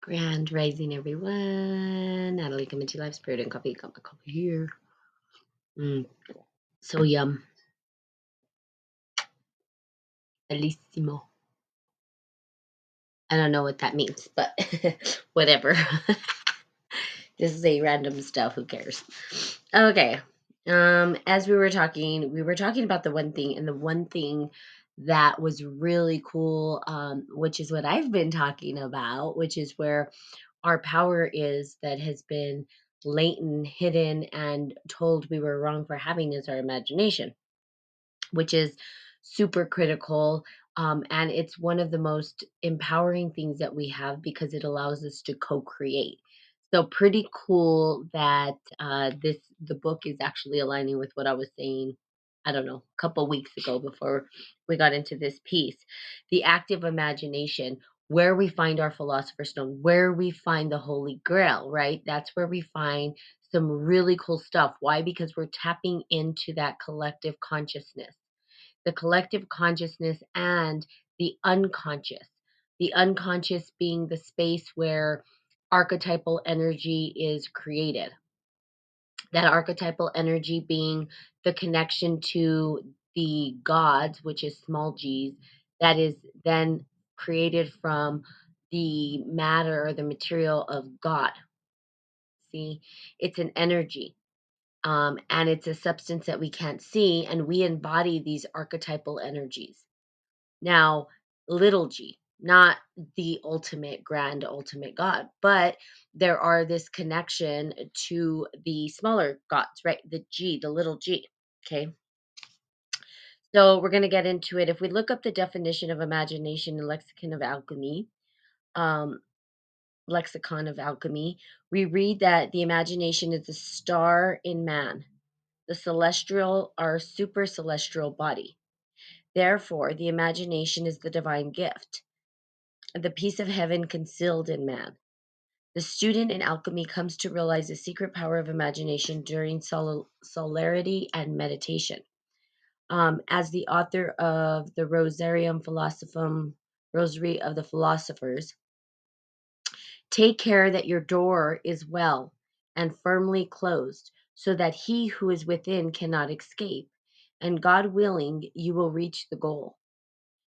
Grand rising, everyone. Natalie coming to life, spirit and coffee. Got my coffee here. Mm, so yum. Bellissimo. I don't know what that means, but whatever. this is a random stuff. Who cares? Okay. Um, as we were talking, we were talking about the one thing, and the one thing that was really cool, um, which is what I've been talking about, which is where our power is that has been latent, hidden, and told we were wrong for having is our imagination which is super critical. Um, and it's one of the most empowering things that we have because it allows us to co-create. So pretty cool that uh, this the book is actually aligning with what I was saying. I don't know, a couple weeks ago before we got into this piece. The active imagination, where we find our philosopher's stone, where we find the holy grail, right? That's where we find some really cool stuff. Why? Because we're tapping into that collective consciousness the collective consciousness and the unconscious. The unconscious being the space where archetypal energy is created. That archetypal energy being the connection to the gods, which is small g's, that is then created from the matter or the material of God. See, it's an energy um, and it's a substance that we can't see, and we embody these archetypal energies. Now, little g, not the ultimate grand ultimate God, but there are this connection to the smaller gods, right? The G, the little g. Okay. So we're going to get into it. If we look up the definition of imagination in Lexicon of Alchemy, um, Lexicon of Alchemy, we read that the imagination is a star in man, the celestial or super celestial body. Therefore, the imagination is the divine gift the peace of heaven concealed in man. The student in alchemy comes to realize the secret power of imagination during sol- solarity and meditation. Um, as the author of the Rosarium Philosophum, Rosary of the Philosophers, take care that your door is well and firmly closed, so that he who is within cannot escape, and God willing, you will reach the goal.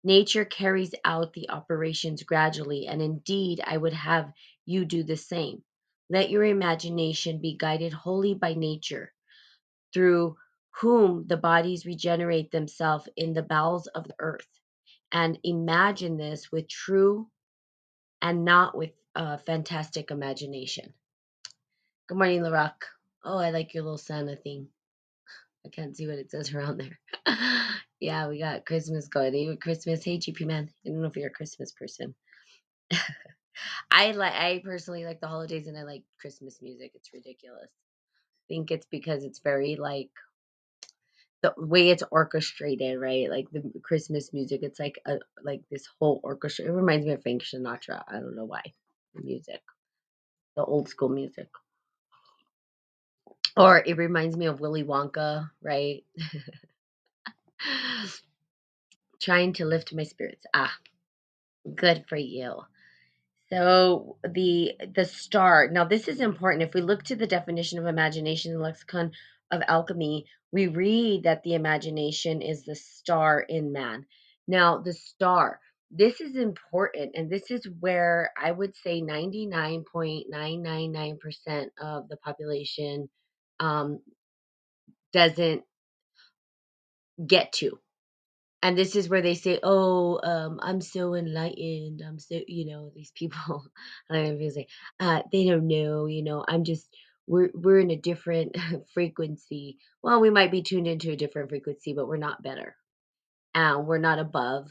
Nature carries out the operations gradually, and indeed I would have you do the same. Let your imagination be guided wholly by nature, through whom the bodies regenerate themselves in the bowels of the earth. And imagine this with true and not with uh, fantastic imagination. Good morning, Larock. Oh, I like your little Santa thing. I can't see what it says around there. yeah, we got Christmas going. Even Christmas. Hey, GP man. I don't know if you're a Christmas person. I like. I personally like the holidays, and I like Christmas music. It's ridiculous. I think it's because it's very like the way it's orchestrated, right? Like the Christmas music. It's like a like this whole orchestra. It reminds me of Frank Sinatra. I don't know why. The music, the old school music, or it reminds me of Willy Wonka, right? Trying to lift my spirits. Ah, good for you. So the the star. Now this is important. If we look to the definition of imagination in the lexicon of alchemy, we read that the imagination is the star in man. Now the star. This is important, and this is where I would say 99.999% of the population um, doesn't get to and this is where they say, "Oh, um, I'm so enlightened. I'm so, you know, these people." I don't know you say, uh, they don't know. You know, I'm just we're we're in a different frequency. Well, we might be tuned into a different frequency, but we're not better, and we're not above.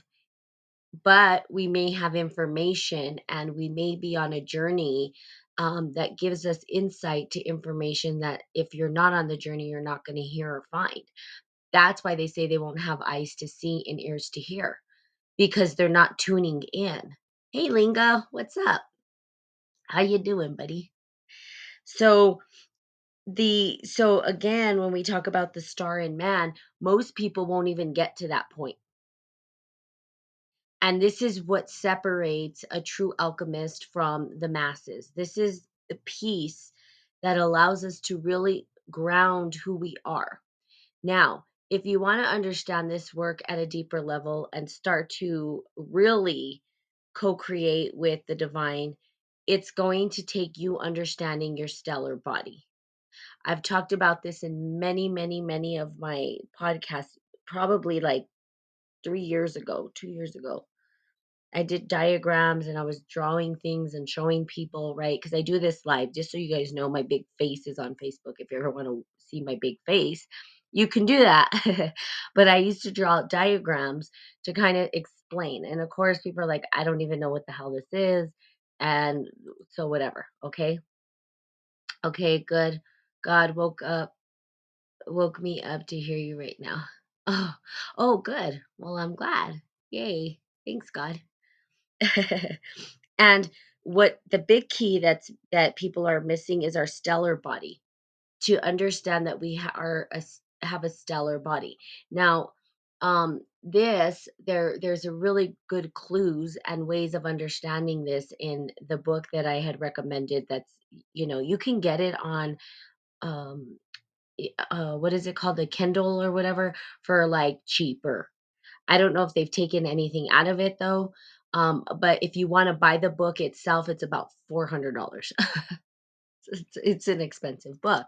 But we may have information, and we may be on a journey um, that gives us insight to information that if you're not on the journey, you're not going to hear or find. That's why they say they won't have eyes to see and ears to hear because they're not tuning in. Hey Lingo, what's up? How you doing, buddy? So the so again when we talk about the star in man, most people won't even get to that point. And this is what separates a true alchemist from the masses. This is the piece that allows us to really ground who we are. Now, if you want to understand this work at a deeper level and start to really co create with the divine, it's going to take you understanding your stellar body. I've talked about this in many, many, many of my podcasts, probably like three years ago, two years ago. I did diagrams and I was drawing things and showing people, right? Because I do this live, just so you guys know my big face is on Facebook. If you ever want to see my big face, you can do that. but I used to draw diagrams to kind of explain. And of course, people are like, I don't even know what the hell this is. And so, whatever. Okay. Okay, good. God woke up, woke me up to hear you right now. Oh, oh, good. Well, I'm glad. Yay. Thanks, God. and what the big key that's that people are missing is our stellar body to understand that we are a, have a stellar body now um this there there's a really good clues and ways of understanding this in the book that i had recommended that's you know you can get it on um uh, what is it called the kindle or whatever for like cheaper I don't know if they've taken anything out of it though. Um, but if you want to buy the book itself, it's about four hundred dollars. it's, it's an expensive book.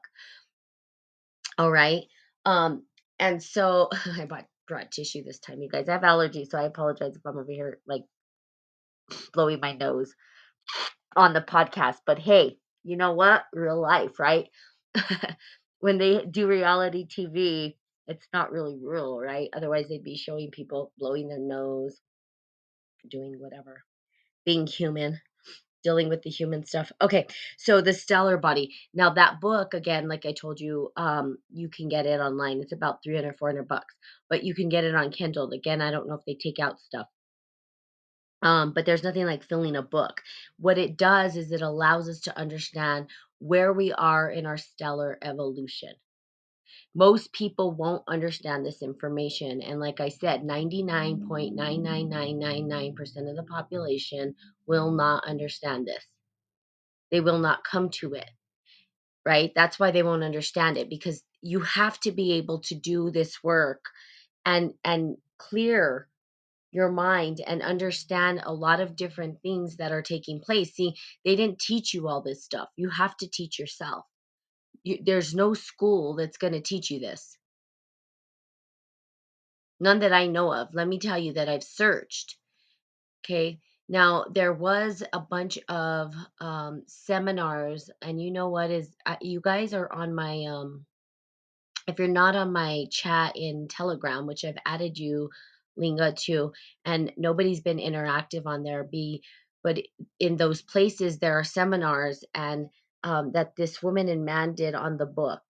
All right. Um, and so I bought brought tissue this time, you guys. I have allergies, so I apologize if I'm over here like blowing my nose on the podcast. But hey, you know what? Real life, right? when they do reality TV, it's not really real, right? Otherwise, they'd be showing people blowing their nose, doing whatever, being human, dealing with the human stuff. Okay, so the stellar body. Now that book again, like I told you, um, you can get it online. It's about 300, 400 bucks, but you can get it on Kindle. Again, I don't know if they take out stuff. Um, but there's nothing like filling a book. What it does is it allows us to understand where we are in our stellar evolution most people won't understand this information. And like I said, 99.99999% of the population will not understand this. They will not come to it, right? That's why they won't understand it because you have to be able to do this work and and clear your mind and understand a lot of different things that are taking place. See, they didn't teach you all this stuff. You have to teach yourself. You, there's no school that's going to teach you this. None that I know of. Let me tell you that I've searched. Okay. Now there was a bunch of um, seminars, and you know what is uh, you guys are on my um, if you're not on my chat in Telegram, which I've added you, Linga, to, and nobody's been interactive on there. Be but in those places there are seminars and um, that this woman and man did on the book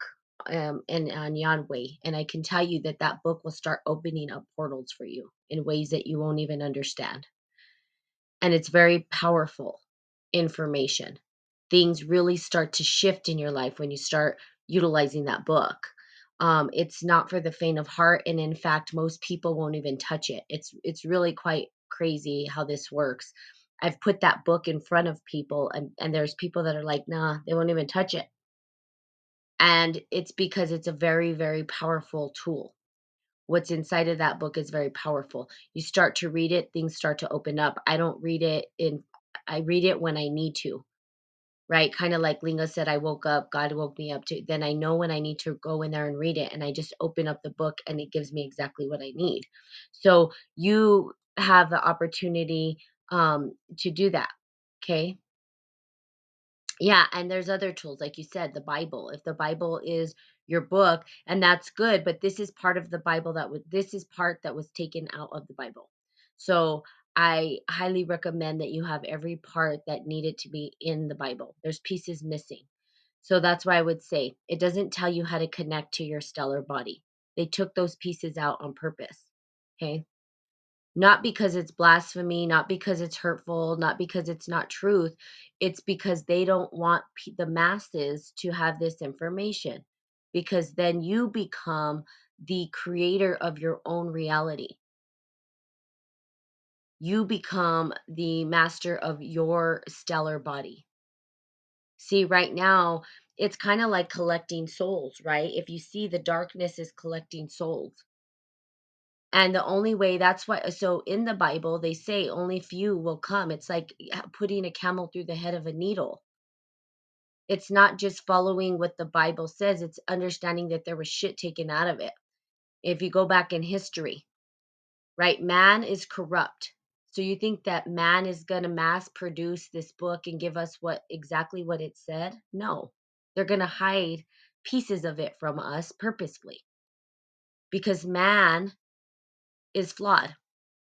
um, and on Yahweh. And I can tell you that that book will start opening up portals for you in ways that you won't even understand. And it's very powerful information. Things really start to shift in your life when you start utilizing that book. Um, it's not for the faint of heart, and in fact, most people won't even touch it. It's it's really quite crazy how this works. I've put that book in front of people, and and there's people that are like, nah, they won't even touch it. And it's because it's a very very powerful tool. What's inside of that book is very powerful. You start to read it things start to open up. I don't read it in i read it when i need to right? Kind of like linga said i woke up god woke me up to then i know when i need to go in there and read it and i just open up the book and it gives me exactly what i need. So you have the opportunity um, to do that okay yeah, and there's other tools, like you said, the Bible. If the Bible is your book, and that's good, but this is part of the Bible that would this is part that was taken out of the Bible. So I highly recommend that you have every part that needed to be in the Bible. There's pieces missing. So that's why I would say it doesn't tell you how to connect to your stellar body. They took those pieces out on purpose. Okay not because it's blasphemy, not because it's hurtful, not because it's not truth. It's because they don't want the masses to have this information because then you become the creator of your own reality. you become the master of your stellar body. See, right now, it's kind of like collecting souls, right? If you see the darkness is collecting souls. And the only way that's why, so in the Bible, they say only few will come. It's like putting a camel through the head of a needle. It's not just following what the Bible says, it's understanding that there was shit taken out of it. If you go back in history, right? Man is corrupt. So you think that man is going to mass produce this book and give us what exactly what it said? No. They're going to hide pieces of it from us purposefully. Because man is flawed.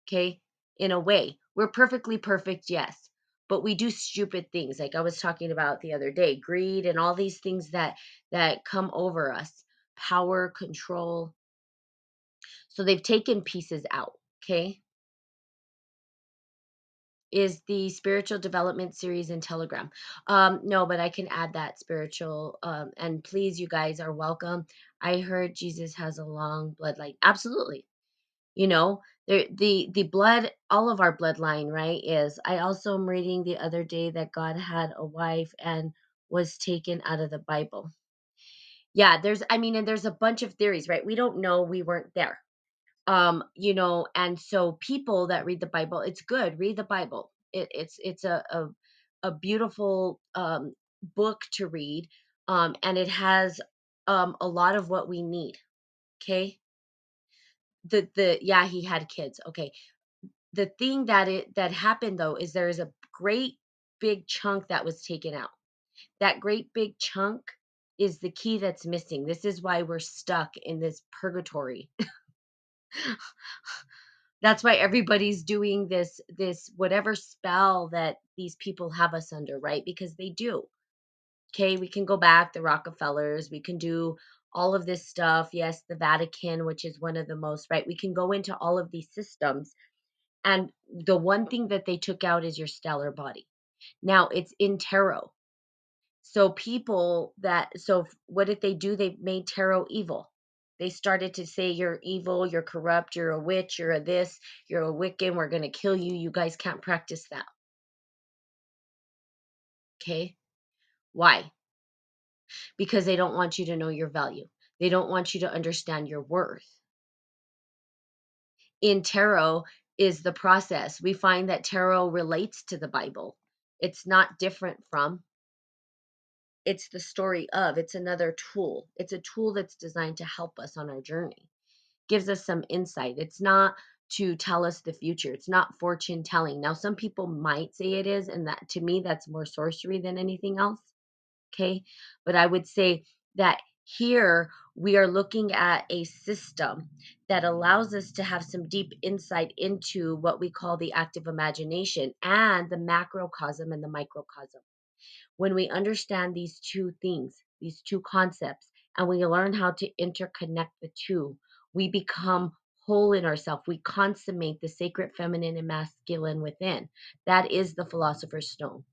Okay? In a way, we're perfectly perfect, yes, but we do stupid things like I was talking about the other day, greed and all these things that that come over us, power, control. So they've taken pieces out, okay? is the spiritual development series in Telegram. Um, no, but I can add that spiritual. Um, and please, you guys are welcome. I heard Jesus has a long bloodline. Absolutely. You know, the the the blood, all of our bloodline, right? Is I also am reading the other day that God had a wife and was taken out of the Bible. Yeah, there's I mean, and there's a bunch of theories, right? We don't know. We weren't there um you know and so people that read the bible it's good read the bible it, it's it's a, a a beautiful um book to read um and it has um a lot of what we need okay the the yeah he had kids okay. The thing that it that happened though is there is a great big chunk that was taken out. That great big chunk is the key that's missing. This is why we're stuck in this purgatory. That's why everybody's doing this this whatever spell that these people have us under right? Because they do. Okay we can go back the rockefellers we can do all of this stuff yes the vatican which is one of the most right we can go into all of these systems and the one thing that they took out is your stellar body. Now it's in tarot. So people that so what did they do? They made tarot evil. They started to say you're evil you're corrupt you're a witch you're a this you're a wiccan we're going to kill you you guys can't practice that. Okay? Why because they don't want you to know your value. They don't want you to understand your worth. In tarot is the process. We find that tarot relates to the bible. It's not different from it's the story of it's another tool. It's a tool that's designed to help us on our journey. Gives us some insight. It's not to tell us the future. It's not fortune telling now some people might say it is and that to me that's more sorcery than anything else okay but i would say that here we are looking at a system that allows us to have some deep insight into what we call the active imagination and the macrocosm and the microcosm when we understand these two things, these two concepts, and we learn how to interconnect the two, we become whole in ourselves. We consummate the sacred feminine and masculine within. That is the philosopher's stone.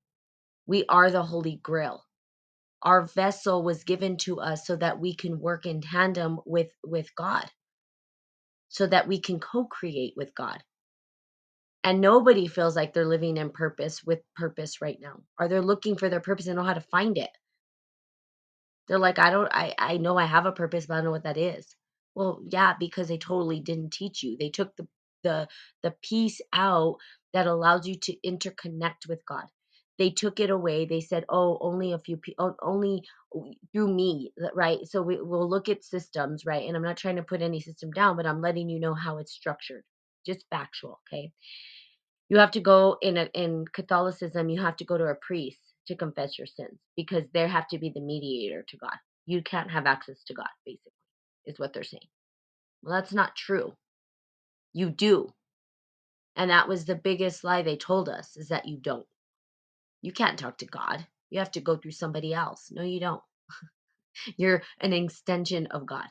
We are the holy grail. Our vessel was given to us so that we can work in tandem with with God. So that we can co-create with God. And nobody feels like they're living in purpose with purpose right now or they're looking for their purpose and know how to find it. They're like i don't i i know i have a purpose but i don't know what that is. Well yeah because they totally didn't teach you. They took the the the piece out that allows you to interconnect with god they took it away they said oh only a few people only through me right so we, we'll look at systems right and i'm not trying to put any system down but i'm letting you know how it's structured just factual okay you have to go in a, in Catholicism, you have to go to a priest to confess your sins because they have to be the mediator to God. You can't have access to God, basically, is what they're saying. Well, that's not true. You do. And that was the biggest lie they told us is that you don't. You can't talk to God. You have to go through somebody else. No, you don't. You're an extension of God.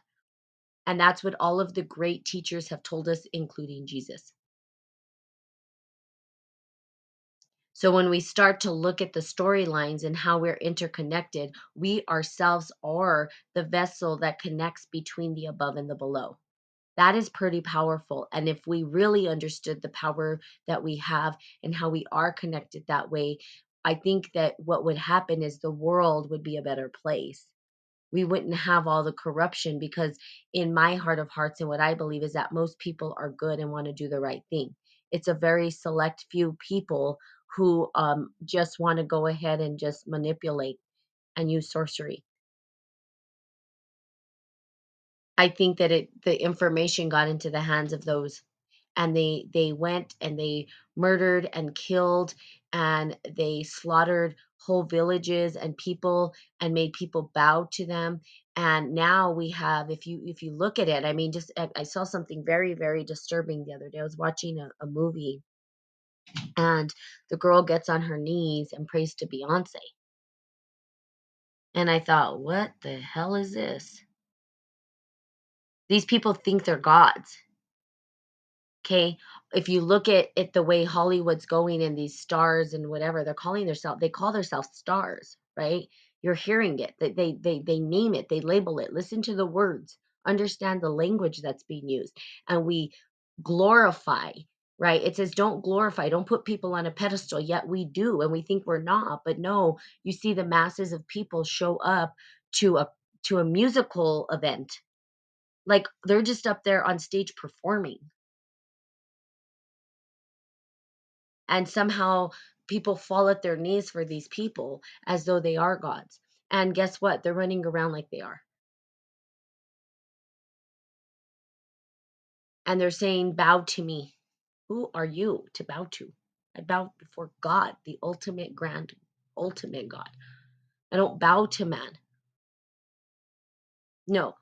And that's what all of the great teachers have told us, including Jesus. So when we start to look at the storylines and how we're interconnected, we ourselves are the vessel that connects between the above and the below. That is pretty powerful. And if we really understood the power that we have and how we are connected that way, I think that what would happen is the world would be a better place. We wouldn't have all the corruption because, in my heart of hearts, and what I believe is that most people are good and want to do the right thing. It's a very select few people who um, just want to go ahead and just manipulate and use sorcery. I think that it the information got into the hands of those and they they went and they murdered and killed and they slaughtered whole villages and people and made people bow to them. And now we have if you if you look at it i mean just i, saw something very very disturbing the other day. I was watching a, a movie and the girl gets on her knees and prays to beyonce. And i thought what the hell is this? These people think they're gods Okay. If you look at it the way Hollywood's going and these stars and whatever, they're calling themselves they call themselves stars, right? You're hearing it. They they they they name it, they label it. Listen to the words, understand the language that's being used. And we glorify, right? It says don't glorify, don't put people on a pedestal, yet we do, and we think we're not. But no, you see the masses of people show up to a to a musical event. Like they're just up there on stage performing and somehow people fall at their knees for these people as though they are gods. And guess what? They're running around like they are. And they're saying bow to me. Who are you to bow to? I bow before god the ultimate grand ultimate god. I don't bow to man. No.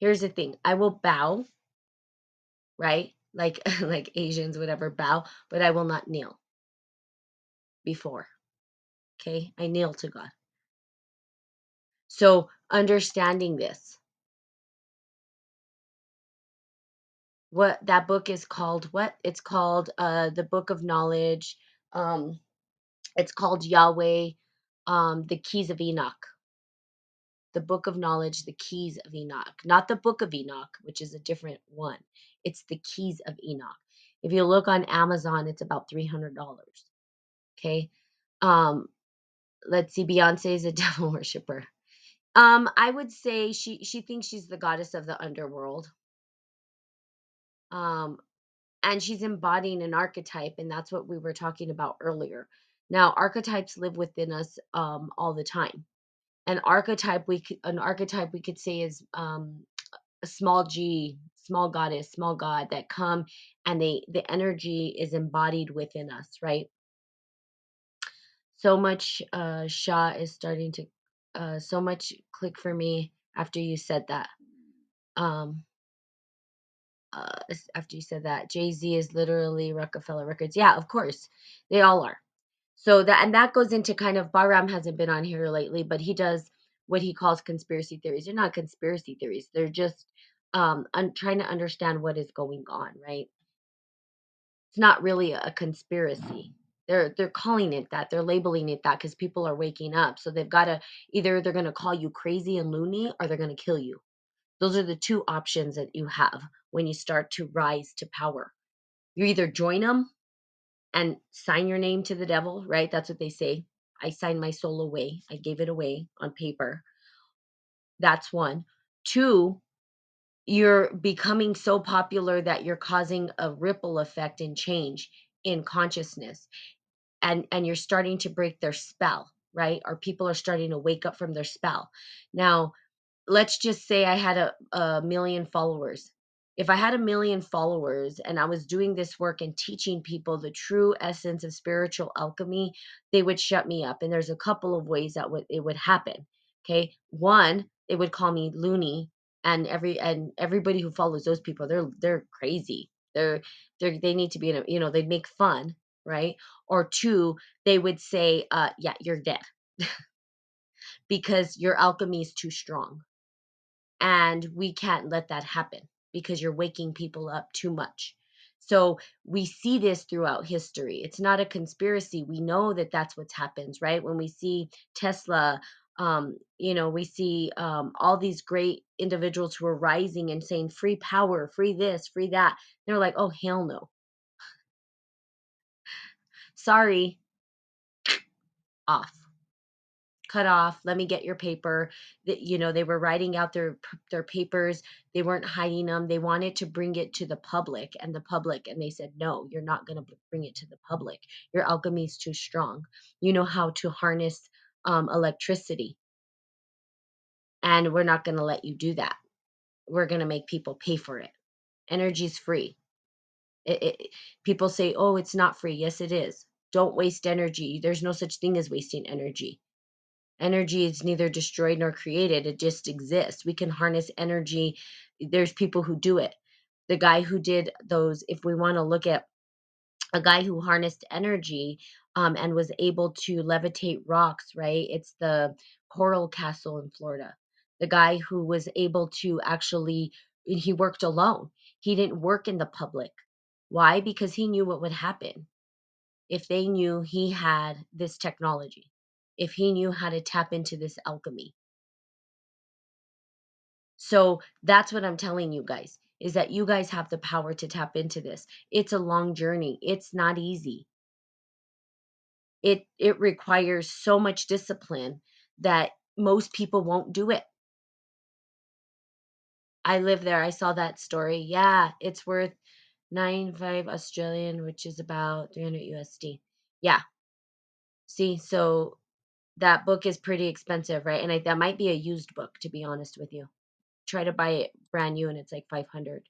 Here's the thing. I will bow right like like asians whatever bow but i will not kneel before okay? I kneel to god. So understanding this what that book is called what? It's called uh the book of knowledge um it's called yahweh um the keys of enoch. The book of knowledge the keys of enoch. Not the book of enoch which is a different one it's the keys of enoch. If you look on amazon it's about $300 okay? Um let's see beyonce is a devil worshiper. Um i would say she she thinks she's the goddess of the underworld. Um and she's embodying an archetype and that's what we were talking about earlier. Now archetypes live within us um, all the time. An archetype we could an archetype we could say is um, a small g small goddess small god that come and they the energy is embodied within us right so much uh shah is starting to uh so much click for me after you said that um uh, after you said that Jay Z is literally Roc-A-Fella Records. Yeah, of course, they all are. So that and that goes into kind of Bahram hasn't been on here lately, but he does what he calls conspiracy theories. They're not conspiracy theories. They're just um un- trying to understand what is going on, right? It's not really a conspiracy. They're they're calling it that. They're labeling it that because people are waking up. So they've got to either they're going to call you crazy and loony or they're going to kill you. Those are the two options that you have when you start to rise to power. You either join them and sign your name to the devil, right? That's what they say. I signed my soul away. I gave it away on paper. That's one. Two, you're becoming so popular that you're causing a ripple effect and change in consciousness and and you're starting to break their spell right or people are starting to wake up from their spell now let's just say I had a, a million followers. If I had a million followers and I was doing this work and teaching people the true essence of spiritual alchemy, they would shut me up. And there's a couple of ways that would it would happen. Okay. One, they would call me loony and every and everybody who follows those people, they're they're crazy. They're they're they need to be in a you know, they'd make fun, right? Or two, they would say, uh, yeah, you're dead. because your alchemy is too strong and we can't let that happen because you're waking people up too much. So we see this throughout history. It's not a conspiracy. We know that that's what happens, right? When we see Tesla um, you know, we see um, all these great individuals who are rising and saying free power, free this, free that. They're like, oh, hell no. Sorry, off. Cut off. Let me get your paper. That you know they were writing out their their papers. They weren't hiding them they wanted to bring it to the public and the public and they said no you're not going to bring it to the public. Your alchemy is too strong. You know how to harness um, electricity. And we're not going to let you do that. We're going to make people pay for it. Energy's free. It, it, people say oh it's not free. Yes it is. Don't waste energy. There's no such thing as wasting energy. Energy is neither destroyed nor created, it just exists. We can harness energy. There's people who do it. The guy who did those, if we want to look at a guy who harnessed energy um, and was able to levitate rocks, right? It's the Coral Castle in Florida. The guy who was able to actually, he worked alone. He didn't work in the public. Why? Because he knew what would happen if they knew he had this technology if he knew how to tap into this alchemy. So that's what I'm telling you guys is that you guys have the power to tap into this. It's a long journey. It's not easy. It it requires so much discipline that most people won't do it. I live there. I saw that story. Yeah, it's worth 95 Australian, which is about 300 USD. Yeah. See, so that book is pretty expensive, right? And I, that might be a used book, to be honest with you. Try to buy it brand new, and it's like 500.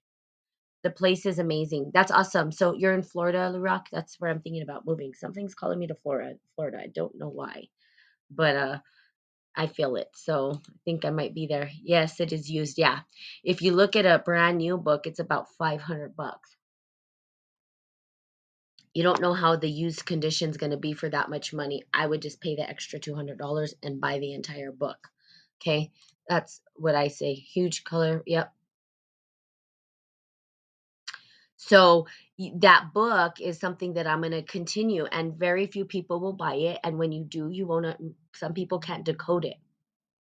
The place is amazing. That's awesome. So you're in Florida, Lurak? That's where I'm thinking about moving. Something's calling me to Florida. Florida. I don't know why, but uh, I feel it. So I think I might be there. Yes, it is used. Yeah. If you look at a brand new book, it's about 500 bucks you don't know how the used condition is going to be for that much money. I would just pay the extra $200 and buy the entire book. Okay. That's what I say. Huge color. Yep. So that book is something that I'm going to continue and very few people will buy it and when you do you won't some people can't decode it.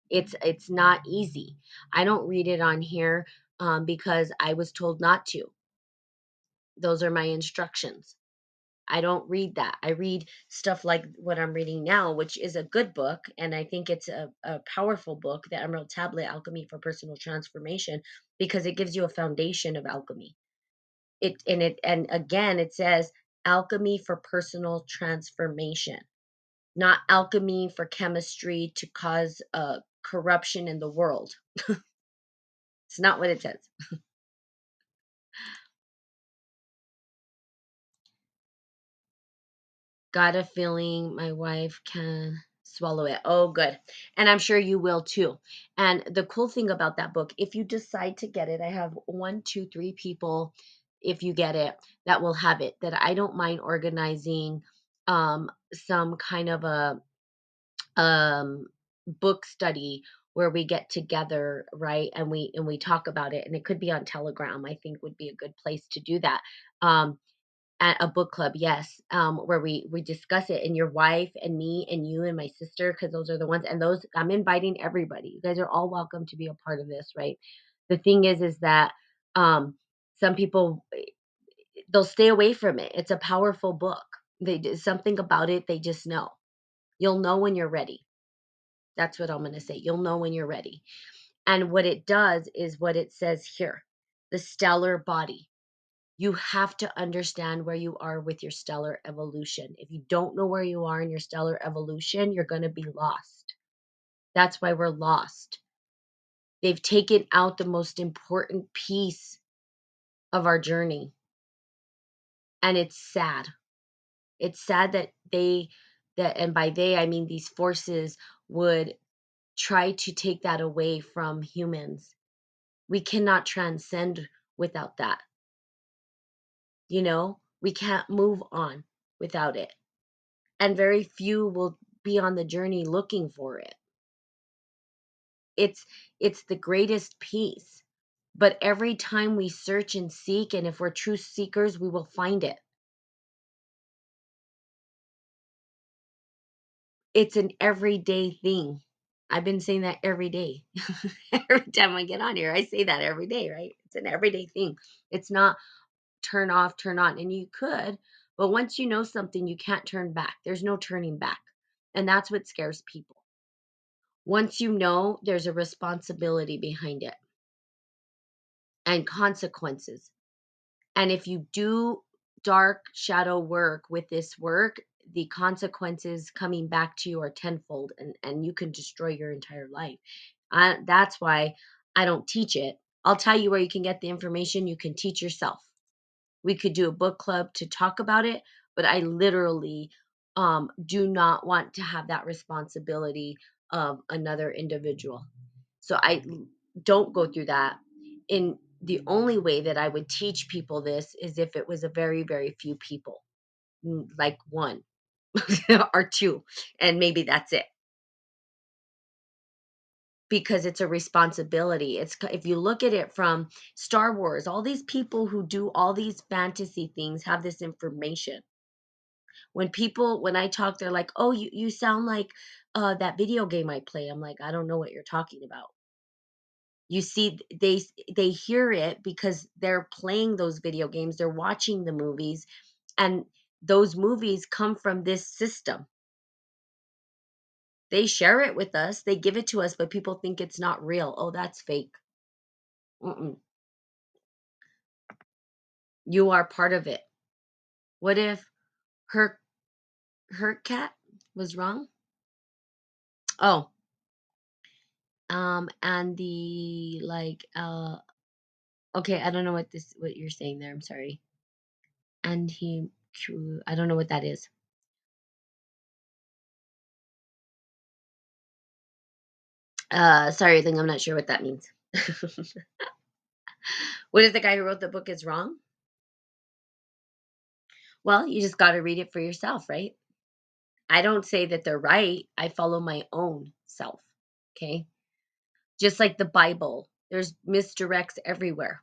It's it's not easy. I don't read it on here um, because I was told not to. Those are my instructions. I don't read that. I read stuff like what I'm reading now, which is a good book, and I think it's a, a powerful book, The Emerald Tablet Alchemy for Personal Transformation, because it gives you a foundation of alchemy. It and it and again it says alchemy for personal transformation, not alchemy for chemistry to cause uh, corruption in the world. it's not what it says. got a feeling my wife can swallow it. Oh, good. And I'm sure you will too. And the cool thing about that book, if you decide to get it, I have one, two, three people, if you get it, that will have it. That I don't mind organizing um, some kind of a um, book study where we get together right and we and we talk about it and it could be on telegram i think would be a good place to do that um, at a book club, yes, um, where we we discuss it, and your wife and me and you and my sister, because those are the ones, and those I'm inviting everybody. You guys are all welcome to be a part of this, right? The thing is, is that um, some people eh, they'll stay away from it. It's a powerful book. They did something about it. They just know. You'll know when you're ready. That's what I'm going to say. You'll know when you're ready. And what it does is what it says here the stellar body you have to understand where you are with your stellar evolution. If you don't know where you are in your stellar evolution, you're going to be lost. That's why we're lost. They've taken out the most important piece of our journey. And it's sad. It's sad that they that and by they I mean these forces would try to take that away from humans. We cannot transcend without that you know we can't move on without it and very few will be on the journey looking for it it's it's the greatest piece but every time we search and seek and if we're true seekers we will find it it's an everyday thing I've been saying that every day. every time I get on here, I say that every day, right? It's an everyday thing. It's not turn off, turn on. And you could, but once you know something, you can't turn back. There's no turning back. And that's what scares people. Once you know, there's a responsibility behind it and consequences. And if you do dark shadow work with this work, the consequences coming back to you are tenfold and, and you can destroy your entire life. I, that's why I don't teach it. I'll tell you where you can get the information. You can teach yourself. We could do a book club to talk about it, but I literally um, do not want to have that responsibility of another individual. So I don't go through that. In the only way that I would teach people this is if it was a very, very few people, mm, like one or two, and maybe that's it. Because it's a responsibility. It's if you look at it from Star Wars, all these people who do all these fantasy things have this information. When people, when I talk, they're like, "Oh, you you sound like uh, that video game I play." I'm like, "I don't know what you're talking about." You see they they hear it because they're playing those video games they're watching the movies and those movies come from this system. They share it with us they give it to us but people think it's not real. Oh that's fake. Mm-mm. you are part of it. What if her her cat was wrong? Oh um and the like uh okay i don't know what this what you're saying there i'm sorry and he i don't know what that is Uh, sorry, Ling, I'm not sure what that means. what if the guy who wrote the book is wrong? Well, you just got to read it for yourself, right? I don't say that they're right. I follow my own self. Okay. Just like the Bible, there's misdirects everywhere.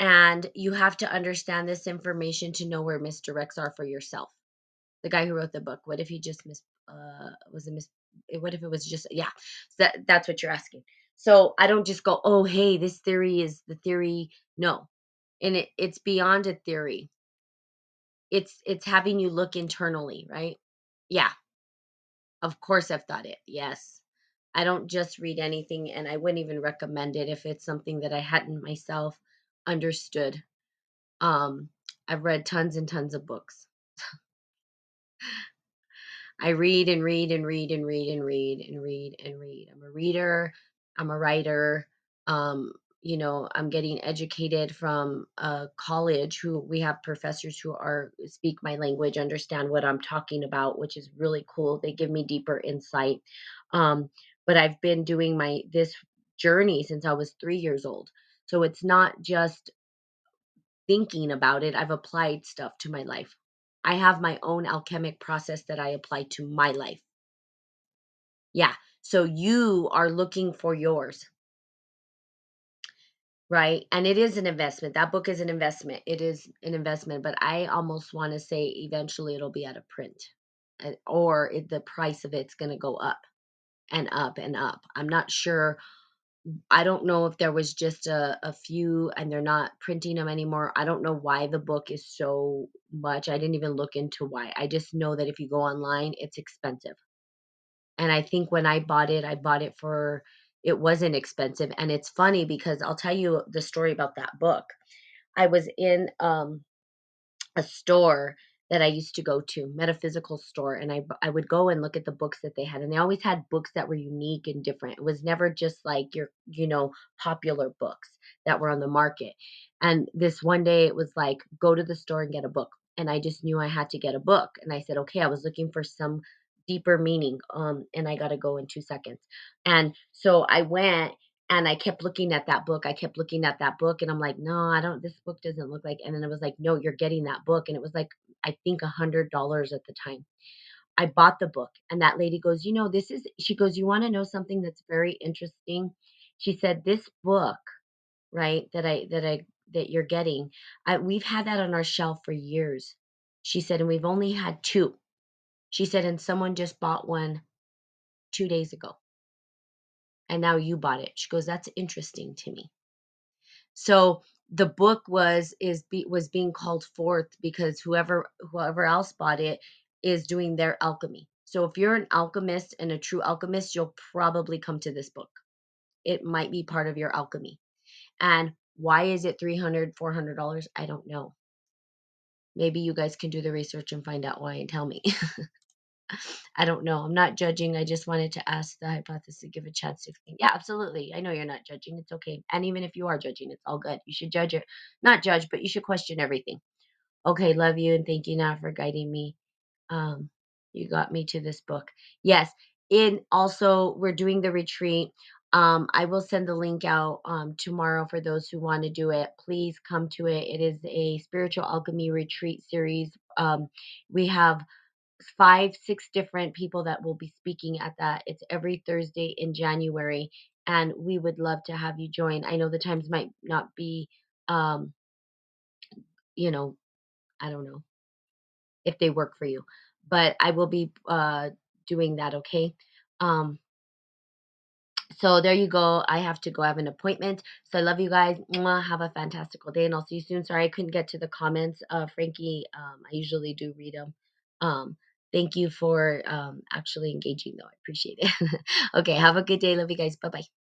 And you have to understand this information to know where misdirects are for yourself. The guy who wrote the book, what if he just mis uh was a mis what if it was just yeah. So that that's what you're asking. So I don't just go, "Oh, hey, this theory is the theory." No. And it it's beyond a theory. It's it's having you look internally, right? Yeah. Of course I've thought it. Yes. I don't just read anything and I wouldn't even recommend it if it's something that I hadn't myself understood. Um I've read tons and tons of books. I read and read and read and read and read and read and read. I'm a reader, I'm a writer. Um, you know, I'm getting educated from a college who we have professors who are speak my language, understand what I'm talking about, which is really cool. They give me deeper insight. Um, but I've been doing my this journey since I was 3 years old. So it's not just thinking about it, I've applied stuff to my life. I have my own alchemic process that I apply to my life. Yeah. So you are looking for yours. Right. And it is an investment. That book is an investment. It is an investment, but I almost want to say eventually it'll be out of print or it, the price of it's going to go up and up and up. I'm not sure I don't know if there was just a, a few and they're not printing them anymore. I don't know why the book is so much. I didn't even look into why. I just know that if you go online, it's expensive. And I think when I bought it, I bought it for it wasn't expensive. And it's funny because I'll tell you the story about that book. I was in um a store that I used to go to, metaphysical store, and I I would go and look at the books that they had, and they always had books that were unique and different. It was never just like your you know popular books that were on the market. And this one day it was like go to the store and get a book, and I just knew I had to get a book, and I said okay. I was looking for some deeper meaning, um, and I got to go in two seconds, and so I went and I kept looking at that book. I kept looking at that book and I'm like, no, I don't, this book doesn't look like, and then it was like, no, you're getting that book. And it was like, I think a hundred dollars at the time. I bought the book and that lady goes, you know, this is, she goes, you want to know something that's very interesting? She said, this book, right, that I, that I, that you're getting, I, we've had that on our shelf for years. She said, and we've only had two. She said, and someone just bought one two days ago. And now you bought it. She goes, That's interesting to me. So the book was is be, was being called forth because whoever whoever else bought it is doing their alchemy. So if you're an alchemist and a true alchemist, you'll probably come to this book. It might be part of your alchemy. And why is it 300 $400? I don't know. Maybe you guys can do the research and find out why and tell me. I don't know. I'm not judging. I just wanted to ask the hypothesis to give a chance to explain. Yeah, absolutely. I know you're not judging. It's okay. And even if you are judging, it's all good. You should judge it. Not judge, but you should question everything. Okay, love you and thank you now for guiding me. Um, you got me to this book. Yes. In also, we're doing the retreat. Um, I will send the link out um, tomorrow for those who want to do it. Please come to it. It is a spiritual alchemy retreat series. Um, we have five, six different people that will be speaking at that. It's every Thursday in January, and we would love to have you join. I know the times might not be, um, you know, I don't know if they work for you, but I will be uh, doing that. Okay. Um, so there you go. I have to go have an appointment. So I love you guys. Mwah. Have a fantastical day, and I'll see you soon. Sorry I couldn't get to the comments, uh, Frankie. Um, I usually do read them. Um, thank you for um, actually engaging, though. I appreciate it. okay, have a good day. Love you guys. Bye bye.